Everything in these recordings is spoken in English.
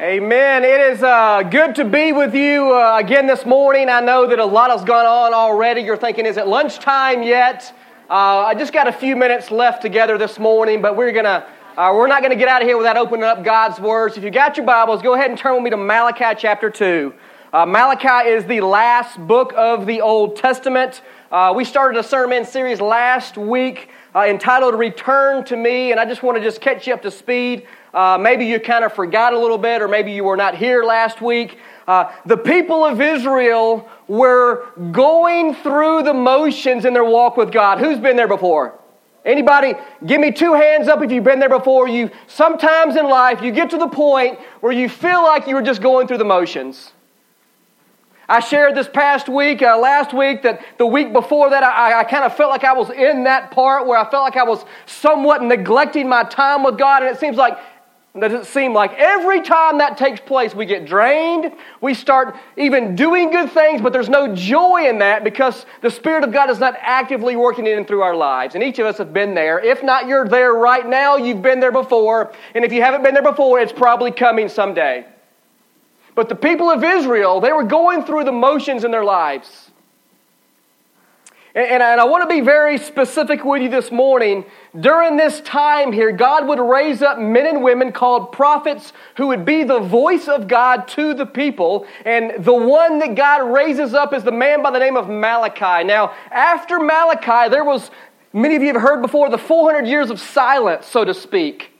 Amen. It is uh, good to be with you uh, again this morning. I know that a lot has gone on already. You're thinking, is it lunchtime yet? Uh, I just got a few minutes left together this morning, but we're gonna uh, we're not gonna get out of here without opening up God's words. If you got your Bibles, go ahead and turn with me to Malachi chapter two. Uh, Malachi is the last book of the Old Testament. Uh, we started a sermon series last week entitled "Return to Me," and I just want to just catch you up to speed uh, maybe you kind of forgot a little bit, or maybe you were not here last week. Uh, the people of Israel were going through the motions in their walk with God. Who's been there before? Anybody? Give me two hands up if you've been there before. You sometimes in life you get to the point where you feel like you were just going through the motions. I shared this past week, uh, last week, that the week before that, I, I kind of felt like I was in that part where I felt like I was somewhat neglecting my time with God, and it seems like does it seem like every time that takes place, we get drained? We start even doing good things, but there's no joy in that because the Spirit of God is not actively working in and through our lives. And each of us have been there. If not, you're there right now. You've been there before. And if you haven't been there before, it's probably coming someday. But the people of Israel, they were going through the motions in their lives. And, I want to be very specific with you this morning. During this time here, God would raise up men and women called prophets who would be the voice of God to the people. And the one that God raises up is the man by the name of Malachi. Now, after Malachi, there was, many of you have heard before, the 400 years of silence, so to speak.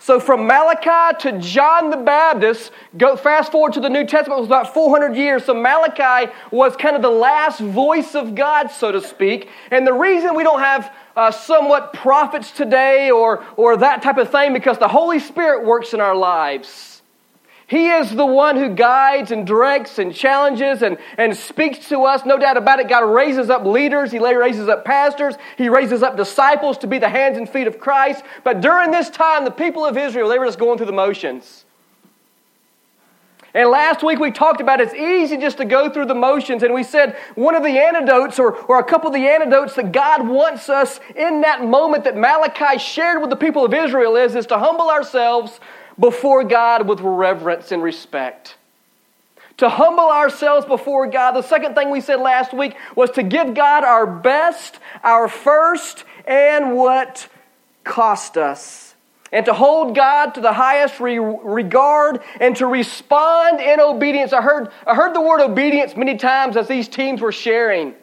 So from Malachi to John the Baptist, go fast forward to the New Testament, it was about 400 years. So Malachi was kind of the last voice of God, so to speak. And the reason we don't have uh, somewhat prophets today or, or that type of thing, because the Holy Spirit works in our lives. He is the one who guides and directs and challenges and, and speaks to us. No doubt about it. God raises up leaders. He raises up pastors. He raises up disciples to be the hands and feet of Christ. But during this time, the people of Israel, they were just going through the motions. And last week we talked about it's easy just to go through the motions, and we said one of the antidotes, or, or a couple of the antidotes that God wants us in that moment that Malachi shared with the people of Israel is, is to humble ourselves before God with reverence and respect. To humble ourselves before God. The second thing we said last week was to give God our best, our first, and what cost us. And to hold God to the highest re- regard and to respond in obedience. I heard, I heard the word obedience many times as these teams were sharing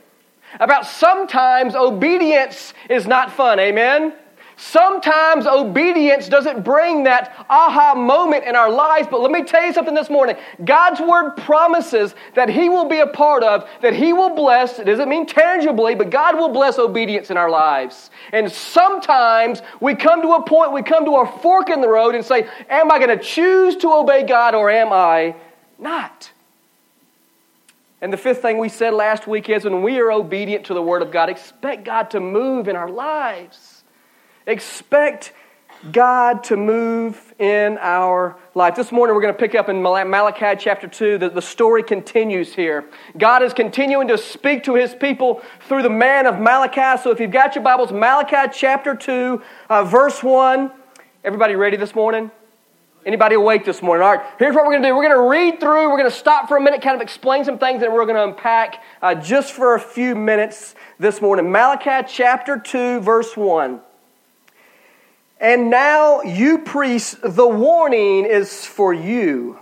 about sometimes obedience is not fun. Amen? Sometimes obedience doesn't bring that aha moment in our lives, but let me tell you something this morning. God's word promises that He will be a part of, that He will bless. It doesn't mean tangibly, but God will bless obedience in our lives. And sometimes we come to a point, we come to a fork in the road and say, Am I going to choose to obey God or am I not? And the fifth thing we said last week is when we are obedient to the Word of God, expect God to move in our lives. Expect God to move in our life. This morning we're going to pick up in Malachi chapter 2. The, the story continues here. God is continuing to speak to his people through the man of Malachi. So if you've got your Bibles, Malachi chapter 2, uh, verse 1. Everybody ready this morning? Anybody awake this morning? All right, here's what we're going to do. We're going to read through, we're going to stop for a minute, kind of explain some things, and we're going to unpack uh, just for a few minutes this morning. Malachi chapter 2, verse 1. And now, you priests, the warning is for you.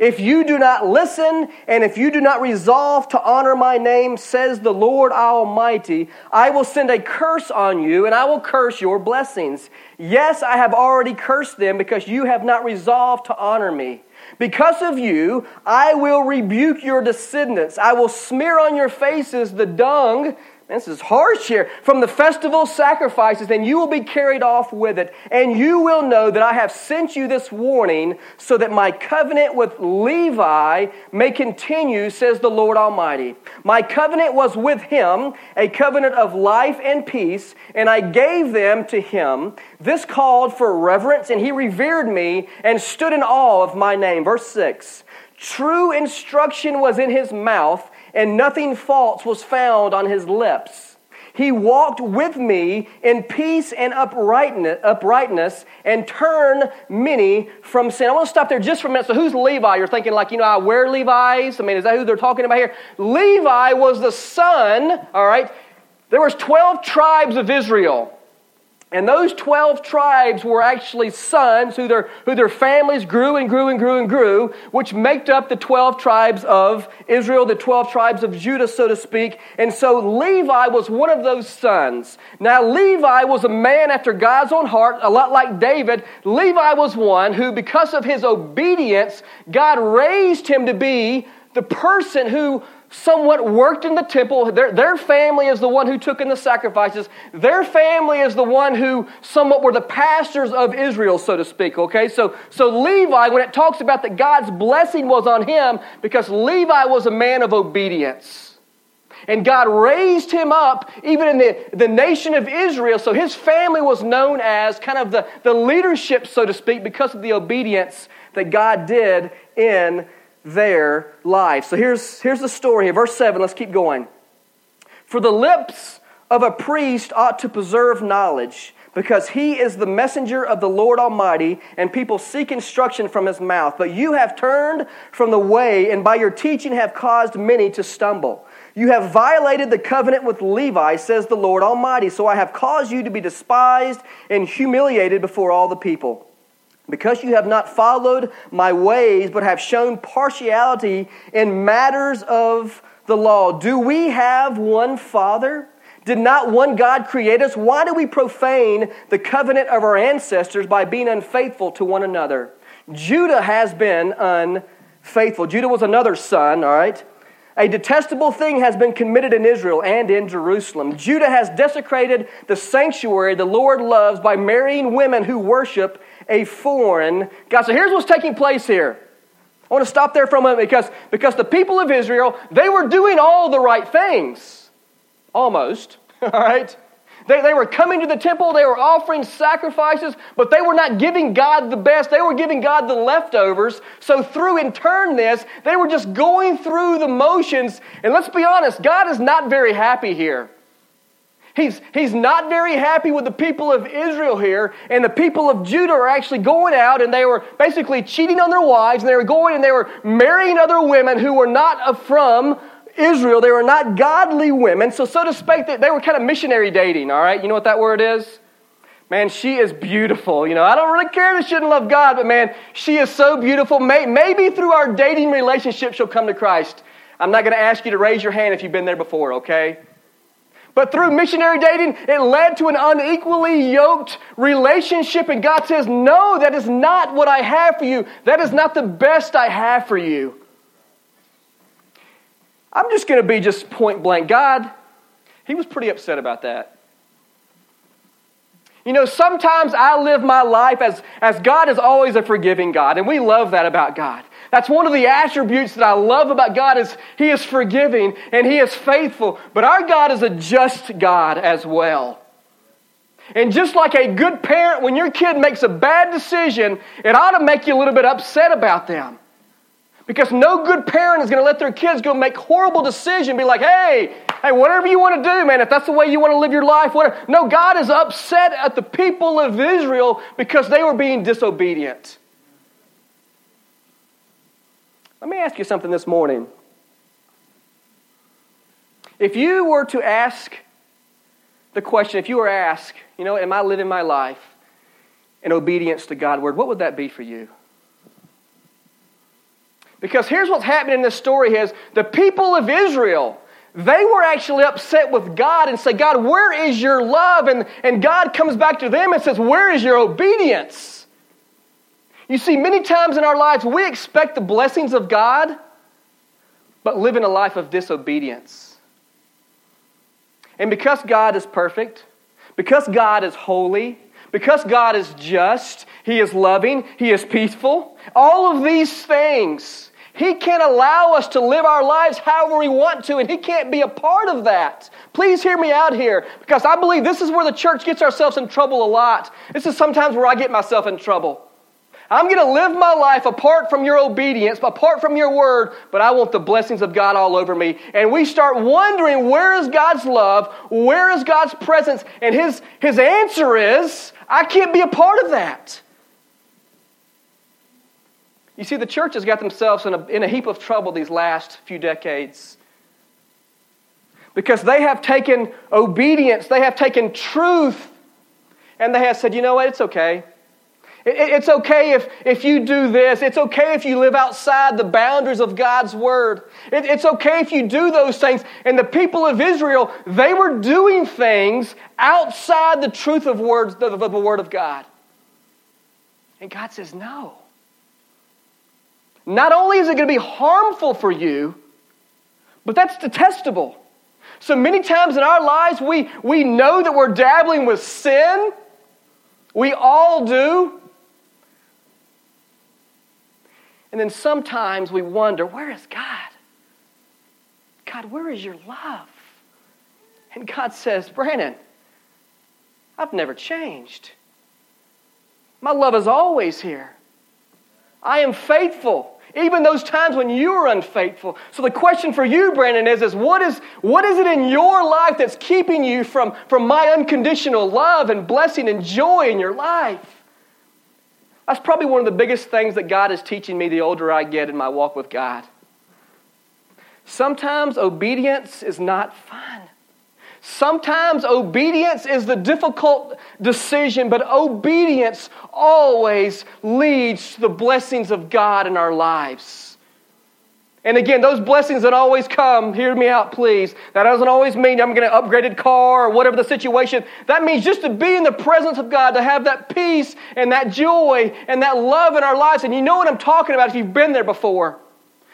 If you do not listen, and if you do not resolve to honor my name, says the Lord Almighty, I will send a curse on you, and I will curse your blessings. Yes, I have already cursed them because you have not resolved to honor me. Because of you, I will rebuke your descendants. I will smear on your faces the dung this is harsh here. From the festival sacrifices, then you will be carried off with it. And you will know that I have sent you this warning so that my covenant with Levi may continue, says the Lord Almighty. My covenant was with him, a covenant of life and peace, and I gave them to him. This called for reverence, and he revered me and stood in awe of my name. Verse 6 True instruction was in his mouth and nothing false was found on his lips. He walked with me in peace and uprightness and turned many from sin. I want to stop there just for a minute. So, who's Levi? You're thinking, like, you know, I wear Levi's. I mean, is that who they're talking about here? Levi was the son, all right? There was 12 tribes of Israel. And those 12 tribes were actually sons who their, who their families grew and grew and grew and grew, which made up the 12 tribes of Israel, the 12 tribes of Judah, so to speak. And so Levi was one of those sons. Now, Levi was a man after God's own heart, a lot like David. Levi was one who, because of his obedience, God raised him to be the person who somewhat worked in the temple. Their, their family is the one who took in the sacrifices. Their family is the one who somewhat were the pastors of Israel, so to speak. Okay, so, so Levi, when it talks about that God's blessing was on him, because Levi was a man of obedience. And God raised him up even in the, the nation of Israel. So his family was known as kind of the, the leadership, so to speak, because of the obedience that God did in their life. So here's, here's the story here. Verse 7, let's keep going. For the lips of a priest ought to preserve knowledge, because he is the messenger of the Lord Almighty, and people seek instruction from his mouth. But you have turned from the way, and by your teaching have caused many to stumble. You have violated the covenant with Levi, says the Lord Almighty. So I have caused you to be despised and humiliated before all the people. Because you have not followed my ways, but have shown partiality in matters of the law. Do we have one Father? Did not one God create us? Why do we profane the covenant of our ancestors by being unfaithful to one another? Judah has been unfaithful. Judah was another son, all right? A detestable thing has been committed in Israel and in Jerusalem. Judah has desecrated the sanctuary the Lord loves by marrying women who worship a foreign God. So here's what's taking place here. I want to stop there for a moment because, because the people of Israel, they were doing all the right things. Almost. All right? They, they were coming to the temple, they were offering sacrifices, but they were not giving God the best. They were giving God the leftovers. So, through in turn, this, they were just going through the motions. And let's be honest, God is not very happy here. He's, he's not very happy with the people of Israel here, and the people of Judah are actually going out and they were basically cheating on their wives, and they were going and they were marrying other women who were not from Israel. They were not godly women. So, so to speak, they were kind of missionary dating, all right? You know what that word is? Man, she is beautiful. You know, I don't really care that she didn't love God, but man, she is so beautiful. Maybe through our dating relationship, she'll come to Christ. I'm not going to ask you to raise your hand if you've been there before, okay? But through missionary dating, it led to an unequally yoked relationship. And God says, No, that is not what I have for you. That is not the best I have for you. I'm just going to be just point blank. God, He was pretty upset about that. You know, sometimes I live my life as, as God is always a forgiving God, and we love that about God. That's one of the attributes that I love about God is He is forgiving and He is faithful. But our God is a just God as well. And just like a good parent, when your kid makes a bad decision, it ought to make you a little bit upset about them. Because no good parent is going to let their kids go make horrible decisions, be like, hey, hey, whatever you want to do, man, if that's the way you want to live your life, whatever. No, God is upset at the people of Israel because they were being disobedient. Let me ask you something this morning. If you were to ask the question, if you were asked, you know, am I living my life in obedience to God's word, what would that be for you? Because here's what's happening in this story is the people of Israel, they were actually upset with God and say, God, where is your love? And, and God comes back to them and says, Where is your obedience? You see, many times in our lives, we expect the blessings of God, but live in a life of disobedience. And because God is perfect, because God is holy, because God is just, He is loving, He is peaceful, all of these things, He can't allow us to live our lives however we want to, and He can't be a part of that. Please hear me out here, because I believe this is where the church gets ourselves in trouble a lot. This is sometimes where I get myself in trouble. I'm going to live my life apart from your obedience, apart from your word, but I want the blessings of God all over me. And we start wondering where is God's love? Where is God's presence? And his, his answer is, I can't be a part of that. You see, the church has got themselves in a, in a heap of trouble these last few decades because they have taken obedience, they have taken truth, and they have said, you know what, it's okay. It's okay if, if you do this. It's okay if you live outside the boundaries of God's word. it's okay if you do those things. And the people of Israel, they were doing things outside the truth of, words, of the word of God. And God says, no. Not only is it going to be harmful for you, but that's detestable. So many times in our lives, we, we know that we're dabbling with sin. We all do. And then sometimes we wonder, where is God? God, where is your love? And God says, Brandon, I've never changed. My love is always here. I am faithful. Even those times when you are unfaithful. So the question for you, Brandon, is, is what is what is it in your life that's keeping you from, from my unconditional love and blessing and joy in your life? That's probably one of the biggest things that God is teaching me the older I get in my walk with God. Sometimes obedience is not fun. Sometimes obedience is the difficult decision, but obedience always leads to the blessings of God in our lives. And again, those blessings that always come, hear me out, please. That doesn't always mean I'm going to upgraded car or whatever the situation. That means just to be in the presence of God, to have that peace and that joy and that love in our lives. And you know what I'm talking about if you've been there before.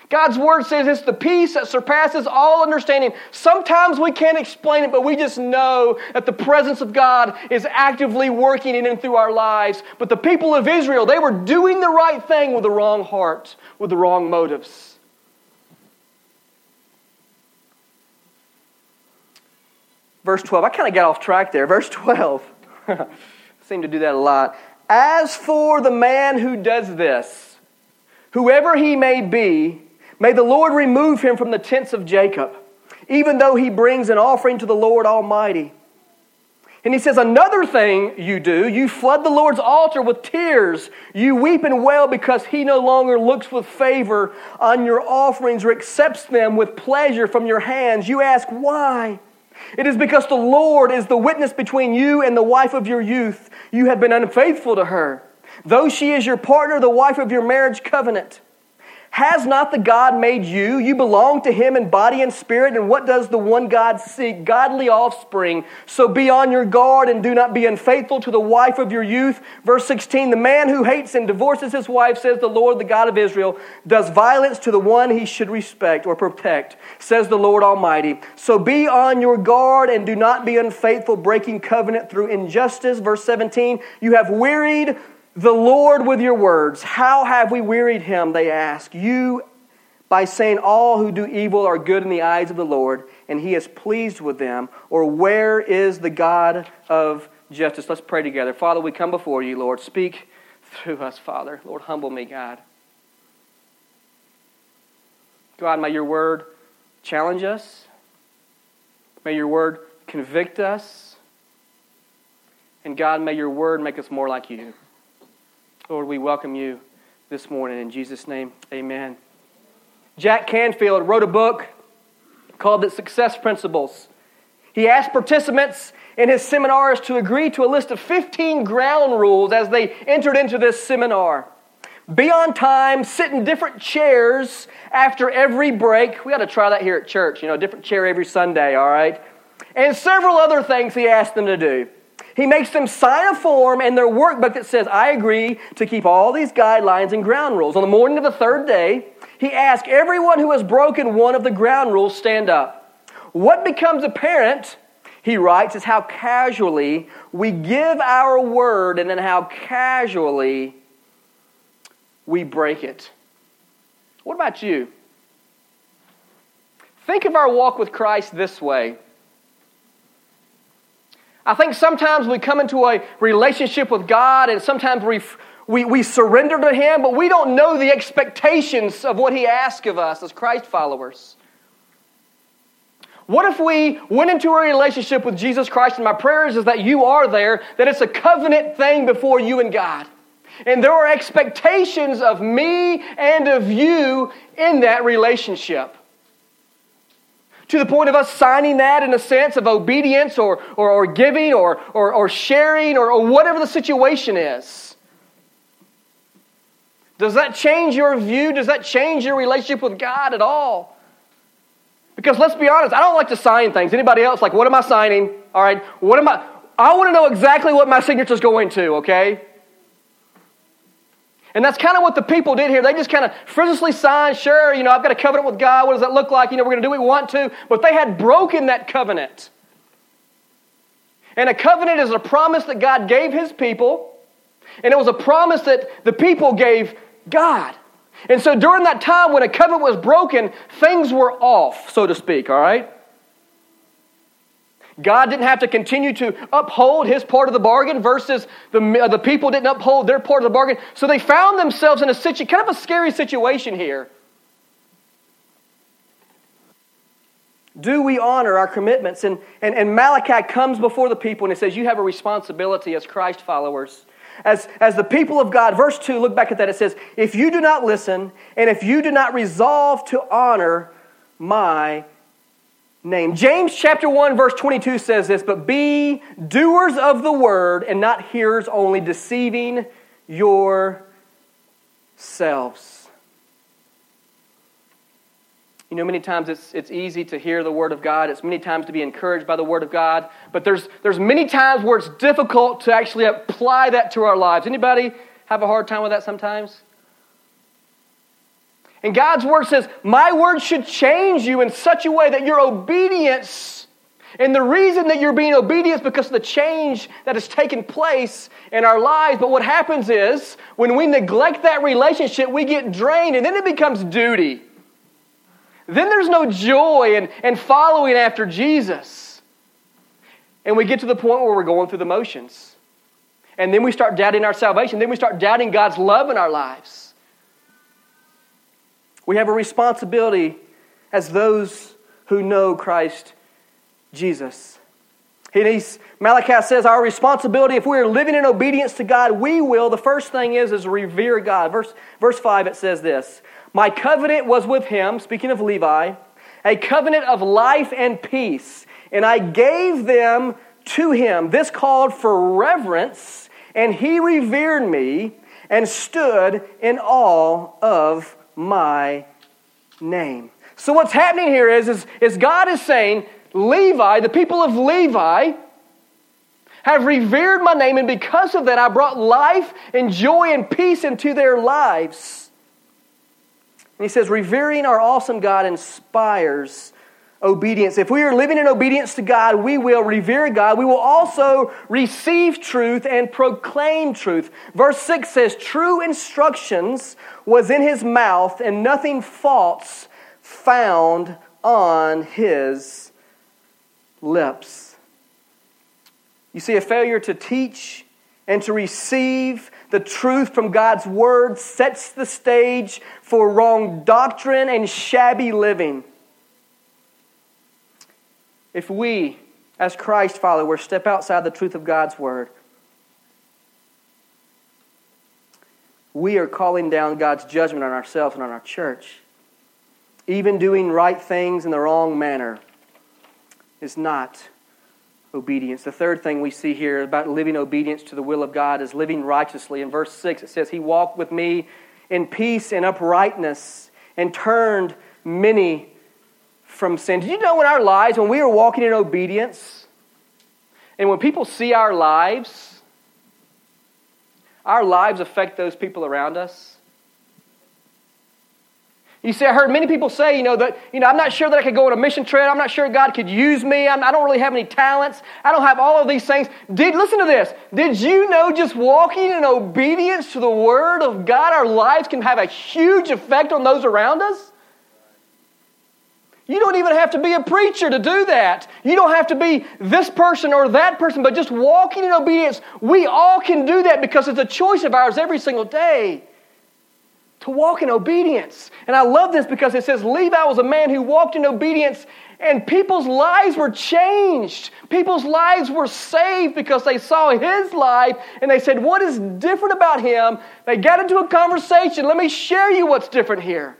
God's word says it's the peace that surpasses all understanding. Sometimes we can't explain it, but we just know that the presence of God is actively working in and through our lives. But the people of Israel, they were doing the right thing with the wrong heart, with the wrong motives. Verse 12. I kind of got off track there. Verse 12. seem to do that a lot. As for the man who does this, whoever he may be, may the Lord remove him from the tents of Jacob, even though he brings an offering to the Lord Almighty. And he says, Another thing you do, you flood the Lord's altar with tears. You weep and wail because he no longer looks with favor on your offerings or accepts them with pleasure from your hands. You ask, Why? It is because the Lord is the witness between you and the wife of your youth. You have been unfaithful to her, though she is your partner, the wife of your marriage covenant. Has not the God made you? You belong to him in body and spirit. And what does the one God seek? Godly offspring. So be on your guard and do not be unfaithful to the wife of your youth. Verse 16 The man who hates and divorces his wife, says the Lord, the God of Israel, does violence to the one he should respect or protect, says the Lord Almighty. So be on your guard and do not be unfaithful, breaking covenant through injustice. Verse 17 You have wearied the Lord with your words. How have we wearied him? They ask. You by saying all who do evil are good in the eyes of the Lord, and he is pleased with them. Or where is the God of justice? Let's pray together. Father, we come before you, Lord. Speak through us, Father. Lord, humble me, God. God, may your word challenge us. May your word convict us. And God, may your word make us more like you. Lord, we welcome you this morning. In Jesus' name, amen. Jack Canfield wrote a book called The Success Principles. He asked participants in his seminars to agree to a list of 15 ground rules as they entered into this seminar. Be on time, sit in different chairs after every break. We got to try that here at church, you know, different chair every Sunday, all right? And several other things he asked them to do. He makes them sign a form in their workbook that says, I agree to keep all these guidelines and ground rules. On the morning of the third day, he asks everyone who has broken one of the ground rules stand up. What becomes apparent, he writes, is how casually we give our word and then how casually we break it. What about you? Think of our walk with Christ this way. I think sometimes we come into a relationship with God and sometimes we, we, we surrender to Him, but we don't know the expectations of what He asks of us as Christ followers. What if we went into a relationship with Jesus Christ, and my prayer is, is that you are there, that it's a covenant thing before you and God. And there are expectations of me and of you in that relationship. To the point of us signing that in a sense of obedience or, or, or giving or, or, or sharing or, or whatever the situation is. Does that change your view? Does that change your relationship with God at all? Because let's be honest, I don't like to sign things. Anybody else? Like, what am I signing? All right, what am I? I want to know exactly what my signature is going to, okay? And that's kind of what the people did here. They just kind of frivolously signed, sure, you know, I've got a covenant with God. What does that look like? You know, we're going to do what we want to. But they had broken that covenant. And a covenant is a promise that God gave his people. And it was a promise that the people gave God. And so during that time when a covenant was broken, things were off, so to speak, all right? God didn't have to continue to uphold his part of the bargain versus the, uh, the people didn't uphold their part of the bargain. So they found themselves in a situ- kind of a scary situation here. Do we honor our commitments? And, and, and Malachi comes before the people and he says, You have a responsibility as Christ followers as, as the people of God. Verse 2, look back at that. It says, If you do not listen, and if you do not resolve to honor my name. James chapter 1, verse 22 says this, But be doers of the word and not hearers only, deceiving yourselves. You know, many times it's, it's easy to hear the Word of God. It's many times to be encouraged by the Word of God. But there's, there's many times where it's difficult to actually apply that to our lives. Anybody have a hard time with that sometimes? And God's Word says, My Word should change you in such a way that your obedience, and the reason that you're being obedient is because of the change that has taken place in our lives. But what happens is, when we neglect that relationship, we get drained, and then it becomes duty. Then there's no joy in, in following after Jesus. And we get to the point where we're going through the motions. And then we start doubting our salvation. Then we start doubting God's love in our lives. We have a responsibility as those who know Christ Jesus. Malachi says our responsibility, if we are living in obedience to God, we will, the first thing is, is revere God. Verse, verse 5, it says this my covenant was with him, speaking of Levi, a covenant of life and peace, and I gave them to him. This called for reverence, and he revered me and stood in awe of my name. So, what's happening here is, is, is God is saying, Levi, the people of Levi, have revered my name, and because of that, I brought life and joy and peace into their lives. And he says, revering our awesome God inspires obedience. If we are living in obedience to God, we will revere God. We will also receive truth and proclaim truth. Verse 6 says, True instructions was in his mouth, and nothing false found on his lips. You see, a failure to teach and to receive the truth from God's word sets the stage for wrong doctrine and shabby living. If we, as Christ followers, step outside the truth of God's word, we are calling down God's judgment on ourselves and on our church. Even doing right things in the wrong manner is not obedience. The third thing we see here about living obedience to the will of God is living righteously. In verse 6, it says, He walked with me in peace and uprightness and turned many from sin. Did you know in our lives, when we are walking in obedience, and when people see our lives, our lives affect those people around us? You see, I heard many people say, you know, that, you know, I'm not sure that I could go on a mission trip. I'm not sure God could use me. I'm, I do not really have any talents. I don't have all of these things. Did, listen to this. Did you know just walking in obedience to the Word of God, our lives can have a huge effect on those around us? You don't even have to be a preacher to do that. You don't have to be this person or that person, but just walking in obedience. We all can do that because it's a choice of ours every single day to walk in obedience. And I love this because it says Levi was a man who walked in obedience and people's lives were changed. People's lives were saved because they saw his life and they said, What is different about him? They got into a conversation. Let me share you what's different here.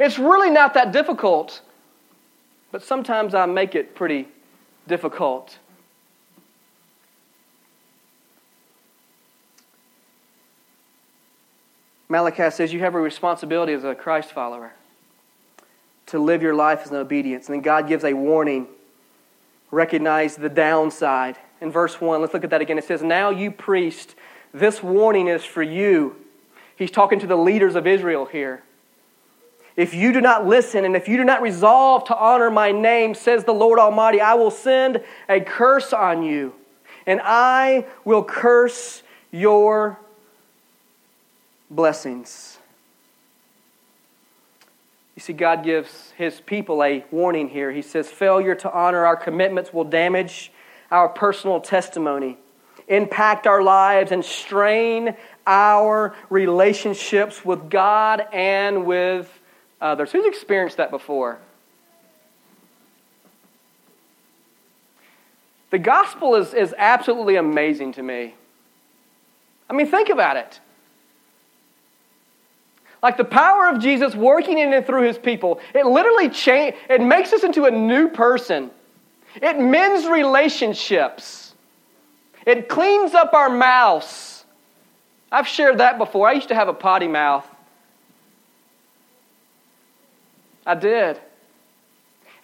It's really not that difficult. But sometimes I make it pretty difficult. Malachi says you have a responsibility as a Christ follower to live your life in obedience. And then God gives a warning. Recognize the downside. In verse 1, let's look at that again. It says, Now you priest, this warning is for you. He's talking to the leaders of Israel here. If you do not listen and if you do not resolve to honor my name, says the Lord Almighty, I will send a curse on you, and I will curse your blessings. You see, God gives his people a warning here. He says, Failure to honor our commitments will damage our personal testimony, impact our lives, and strain our relationships with God and with Uh, others. Who's experienced that before? The gospel is, is absolutely amazing to me. I mean, think about it. Like the power of Jesus working in and through his people, it literally change, it makes us into a new person. It mends relationships. It cleans up our mouths. I've shared that before. I used to have a potty mouth. I did.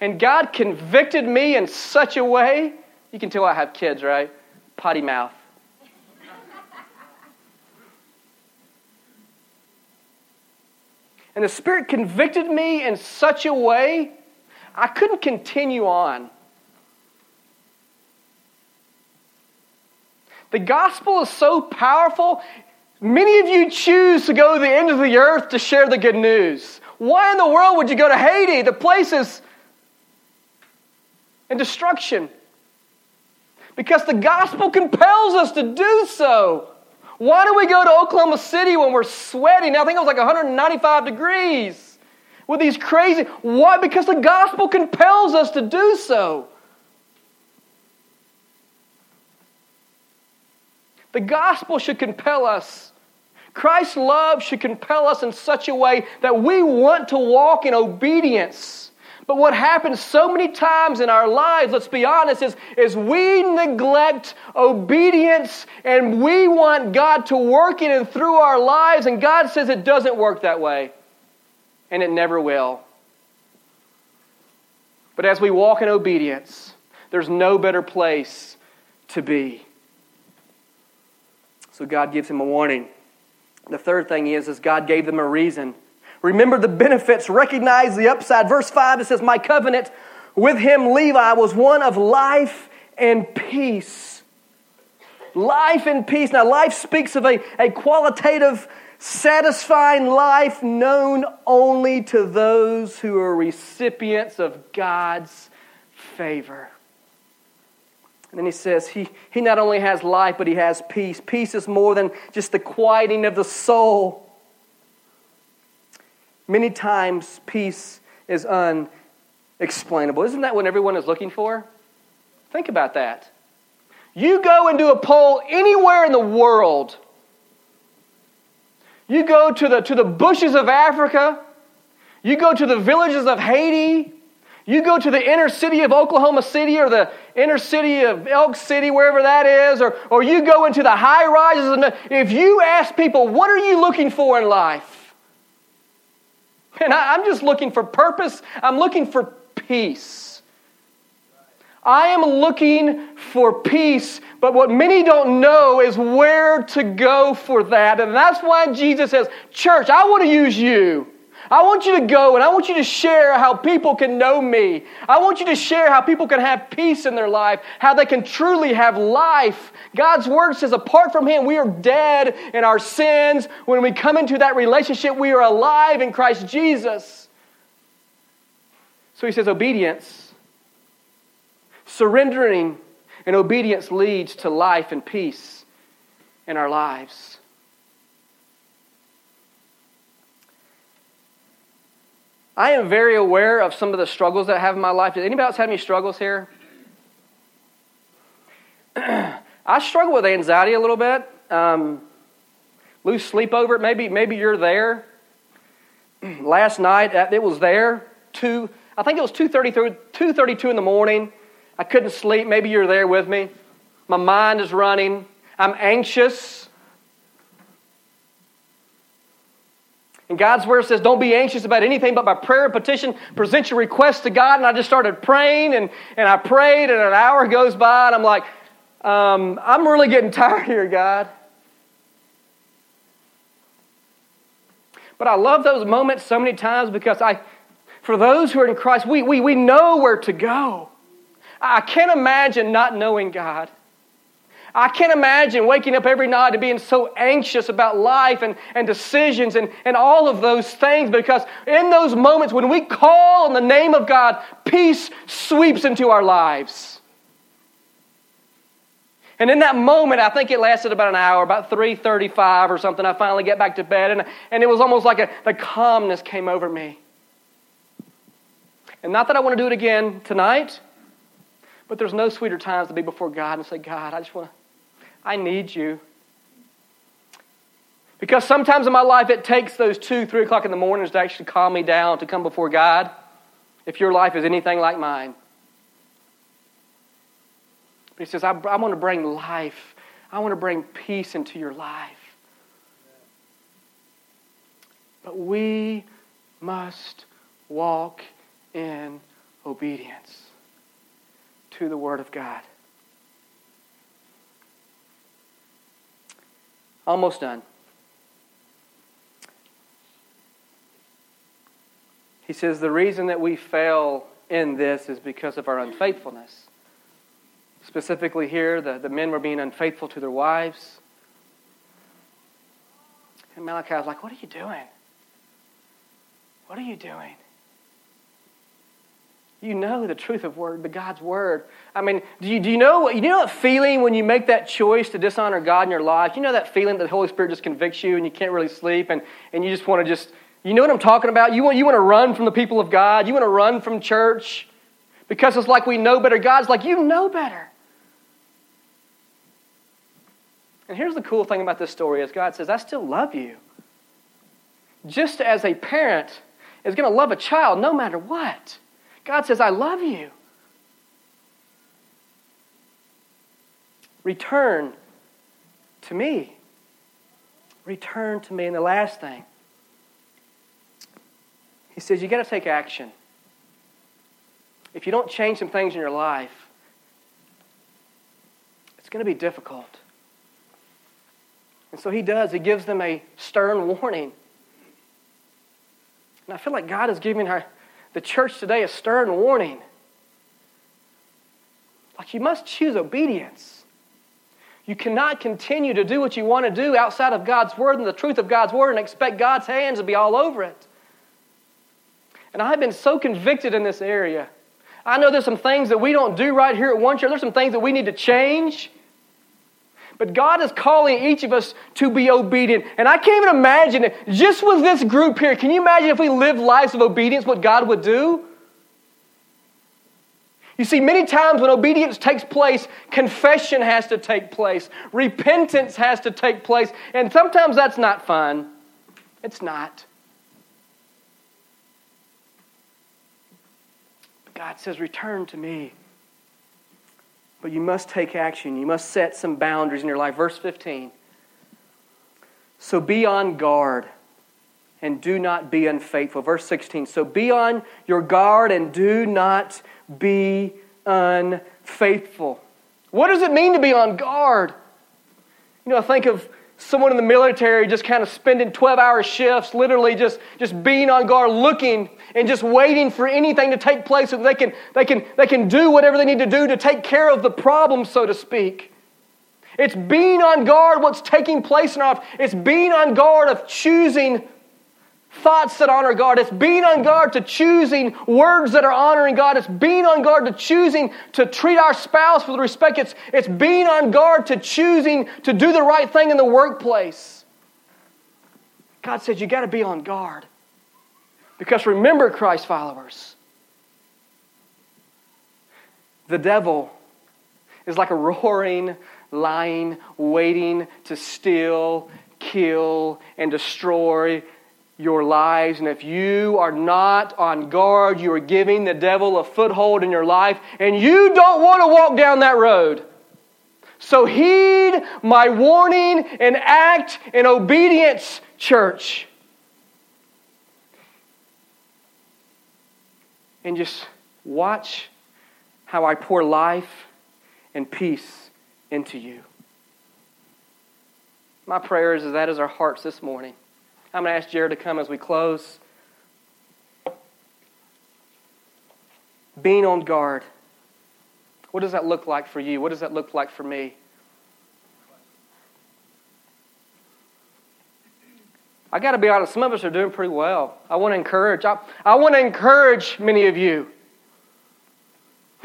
And God convicted me in such a way. You can tell I have kids, right? Potty mouth. and the Spirit convicted me in such a way, I couldn't continue on. The gospel is so powerful. Many of you choose to go to the end of the earth to share the good news. Why in the world would you go to Haiti? The place is in destruction. Because the gospel compels us to do so. Why do we go to Oklahoma City when we're sweating? I think it was like 195 degrees with these crazy. Why? Because the gospel compels us to do so. The gospel should compel us Christ's love should compel us in such a way that we want to walk in obedience. But what happens so many times in our lives, let's be honest, is, is we neglect obedience and we want God to work in and through our lives, and God says it doesn't work that way. And it never will. But as we walk in obedience, there's no better place to be. So God gives him a warning. The third thing is, is God gave them a reason. Remember the benefits, recognize the upside. Verse 5, it says, My covenant with him, Levi, was one of life and peace. Life and peace. Now, life speaks of a, a qualitative, satisfying life known only to those who are recipients of God's favor. And then he says he, he not only has life, but he has peace. Peace is more than just the quieting of the soul. Many times, peace is unexplainable. Isn't that what everyone is looking for? Think about that. You go and do a poll anywhere in the world. You go to the, to the bushes of Africa. You go to the villages of Haiti. You go to the inner city of Oklahoma City or the inner city of Elk City, wherever that is, or, or you go into the high rises. And if you ask people, what are you looking for in life? And I, I'm just looking for purpose, I'm looking for peace. I am looking for peace, but what many don't know is where to go for that. And that's why Jesus says, Church, I want to use you. I want you to go and I want you to share how people can know me. I want you to share how people can have peace in their life, how they can truly have life. God's word says, apart from Him, we are dead in our sins. When we come into that relationship, we are alive in Christ Jesus. So he says, obedience, surrendering and obedience leads to life and peace in our lives. I am very aware of some of the struggles that I have in my life. Does anybody else have any struggles here? I struggle with anxiety a little bit. Um, lose sleep over it. Maybe, maybe you're there. Last night, uh, it was there. Two, I think it was 2.30 2.32 in the morning. I couldn't sleep. Maybe you're there with me. My mind is running. I'm anxious. And God's word says, don't be anxious about anything, but by prayer and petition, present your request to God. And I just started praying, and, and I prayed, and an hour goes by, and I'm like, um, I'm really getting tired here, God. But I love those moments so many times because I, for those who are in Christ, we, we, we know where to go. I can't imagine not knowing God. I can't imagine waking up every night and being so anxious about life and, and decisions and, and all of those things because in those moments when we call on the name of God, peace sweeps into our lives. And in that moment, I think it lasted about an hour, about 3.35 or something, I finally get back to bed, and, and it was almost like a, the calmness came over me. And not that I want to do it again tonight, but there's no sweeter times to be before God and say, God, I just want to, I need you. Because sometimes in my life it takes those two, three o'clock in the mornings to actually calm me down to come before God, if your life is anything like mine. But he says, I, I want to bring life. I want to bring peace into your life. But we must walk in obedience to the Word of God. Almost done. He says the reason that we fail in this is because of our unfaithfulness. Specifically, here, the, the men were being unfaithful to their wives. And Malachi was like, What are you doing? What are you doing? You know the truth of word, the God's word. I mean, do you, do you know what you know that feeling when you make that choice to dishonor God in your life? You know that feeling that the Holy Spirit just convicts you and you can't really sleep and, and you just want to just you know what I'm talking about? You want you want to run from the people of God, you want to run from church because it's like we know better. God's like, you know better. And here's the cool thing about this story is God says, I still love you. Just as a parent is going to love a child no matter what. God says, I love you. Return to me. Return to me. And the last thing, he says, you got to take action. If you don't change some things in your life, it's going to be difficult. And so he does. He gives them a stern warning. And I feel like God is giving her, the church today a stern warning. Like you must choose obedience. You cannot continue to do what you want to do outside of God's word and the truth of God's word and expect God's hands to be all over it. And I've been so convicted in this area. I know there's some things that we don't do right here at One Church. There's some things that we need to change. But God is calling each of us to be obedient. And I can't even imagine it. Just with this group here, can you imagine if we lived lives of obedience, what God would do? You see, many times when obedience takes place, confession has to take place, repentance has to take place, and sometimes that's not fun. It's not. But God says, Return to me. But you must take action. You must set some boundaries in your life. Verse 15. So be on guard and do not be unfaithful. Verse 16. So be on your guard and do not be unfaithful. What does it mean to be on guard? You know, I think of someone in the military just kind of spending 12 hour shifts, literally just, just being on guard, looking and just waiting for anything to take place so they can, they, can, they can do whatever they need to do to take care of the problem, so to speak. It's being on guard what's taking place in our life. It's being on guard of choosing thoughts that honor God. It's being on guard to choosing words that are honoring God. It's being on guard to choosing to treat our spouse with respect. It's, it's being on guard to choosing to do the right thing in the workplace. God says you got to be on guard. Because remember, Christ followers, the devil is like a roaring lion waiting to steal, kill, and destroy your lives. And if you are not on guard, you are giving the devil a foothold in your life, and you don't want to walk down that road. So heed my warning and act in obedience, church. And just watch how I pour life and peace into you. My prayer is that is our hearts this morning. I'm going to ask Jared to come as we close. Being on guard. What does that look like for you? What does that look like for me? I got to be honest, some of us are doing pretty well. I want to encourage. I, I want to encourage many of you.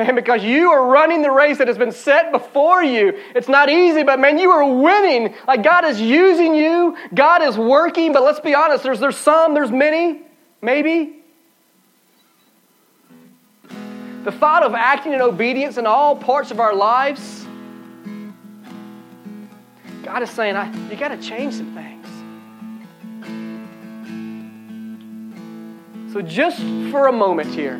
And because you are running the race that has been set before you. It's not easy, but man, you are winning. Like God is using you, God is working, but let's be honest, there's, there's some, there's many, maybe. The thought of acting in obedience in all parts of our lives, God is saying, I, you got to change some things. So, just for a moment here,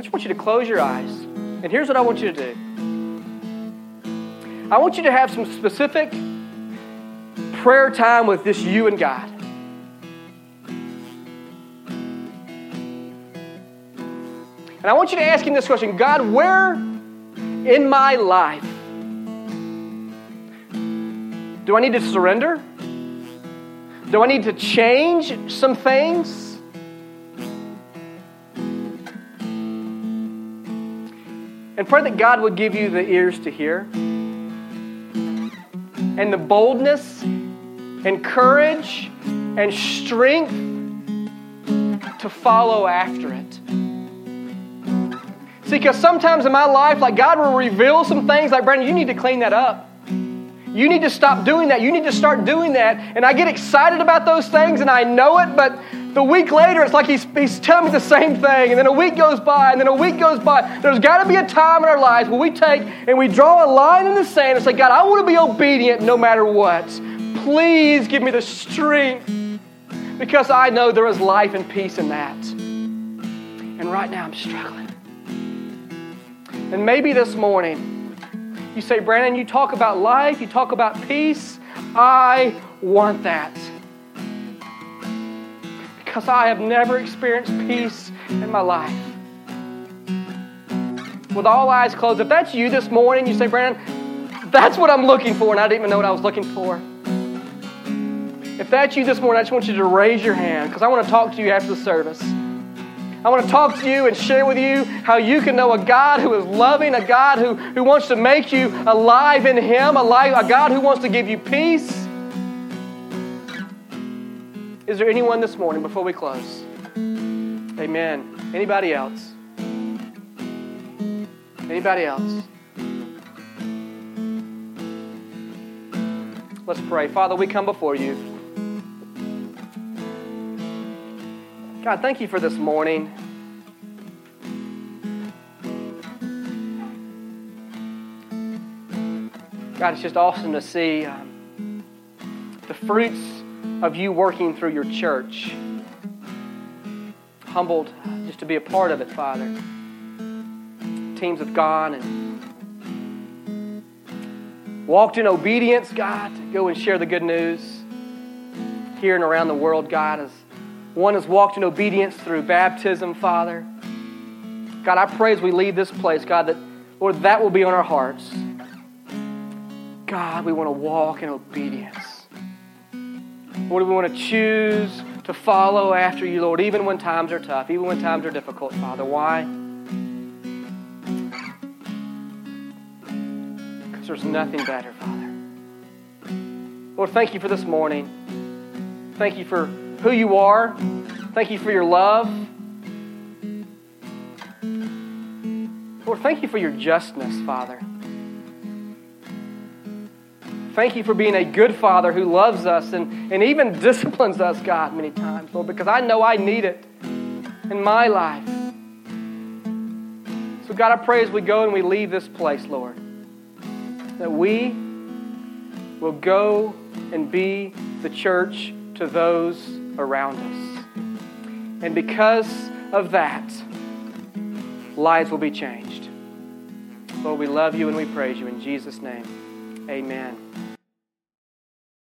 I just want you to close your eyes. And here's what I want you to do I want you to have some specific prayer time with just you and God. And I want you to ask him this question God, where in my life do I need to surrender? Do I need to change some things? And pray that God would give you the ears to hear and the boldness and courage and strength to follow after it. See, because sometimes in my life, like God will reveal some things like, Brandon, you need to clean that up. You need to stop doing that. You need to start doing that. And I get excited about those things and I know it, but the week later, it's like he's, he's telling me the same thing. And then a week goes by, and then a week goes by. There's got to be a time in our lives where we take and we draw a line in the sand and say, God, I want to be obedient no matter what. Please give me the strength because I know there is life and peace in that. And right now, I'm struggling. And maybe this morning, you say, Brandon, you talk about life, you talk about peace. I want that because I have never experienced peace in my life. With all eyes closed, if that's you this morning, you say, Brandon, that's what I'm looking for, and I didn't even know what I was looking for. If that's you this morning, I just want you to raise your hand because I want to talk to you after the service. I want to talk to you and share with you how you can know a God who is loving, a God who, who wants to make you alive in Him, a, life, a God who wants to give you peace is there anyone this morning before we close? Amen. Anybody else? Anybody else? Let's pray. Father, we come before you. God, thank you for this morning. God, it's just awesome to see um, the fruits of you working through your church. Humbled just to be a part of it, Father. Teams have gone and walked in obedience, God, to go and share the good news here and around the world, God. As one has walked in obedience through baptism, Father. God, I pray as we leave this place, God, that, Lord, that will be on our hearts. God, we want to walk in obedience. Lord, we want to choose to follow after you, Lord, even when times are tough, even when times are difficult, Father. Why? Because there's nothing better, Father. Lord, thank you for this morning. Thank you for who you are. Thank you for your love. Lord, thank you for your justness, Father. Thank you for being a good Father who loves us and, and even disciplines us, God, many times, Lord, because I know I need it in my life. So, God, I pray as we go and we leave this place, Lord, that we will go and be the church to those around us. And because of that, lives will be changed. Lord, we love you and we praise you in Jesus' name. Amen.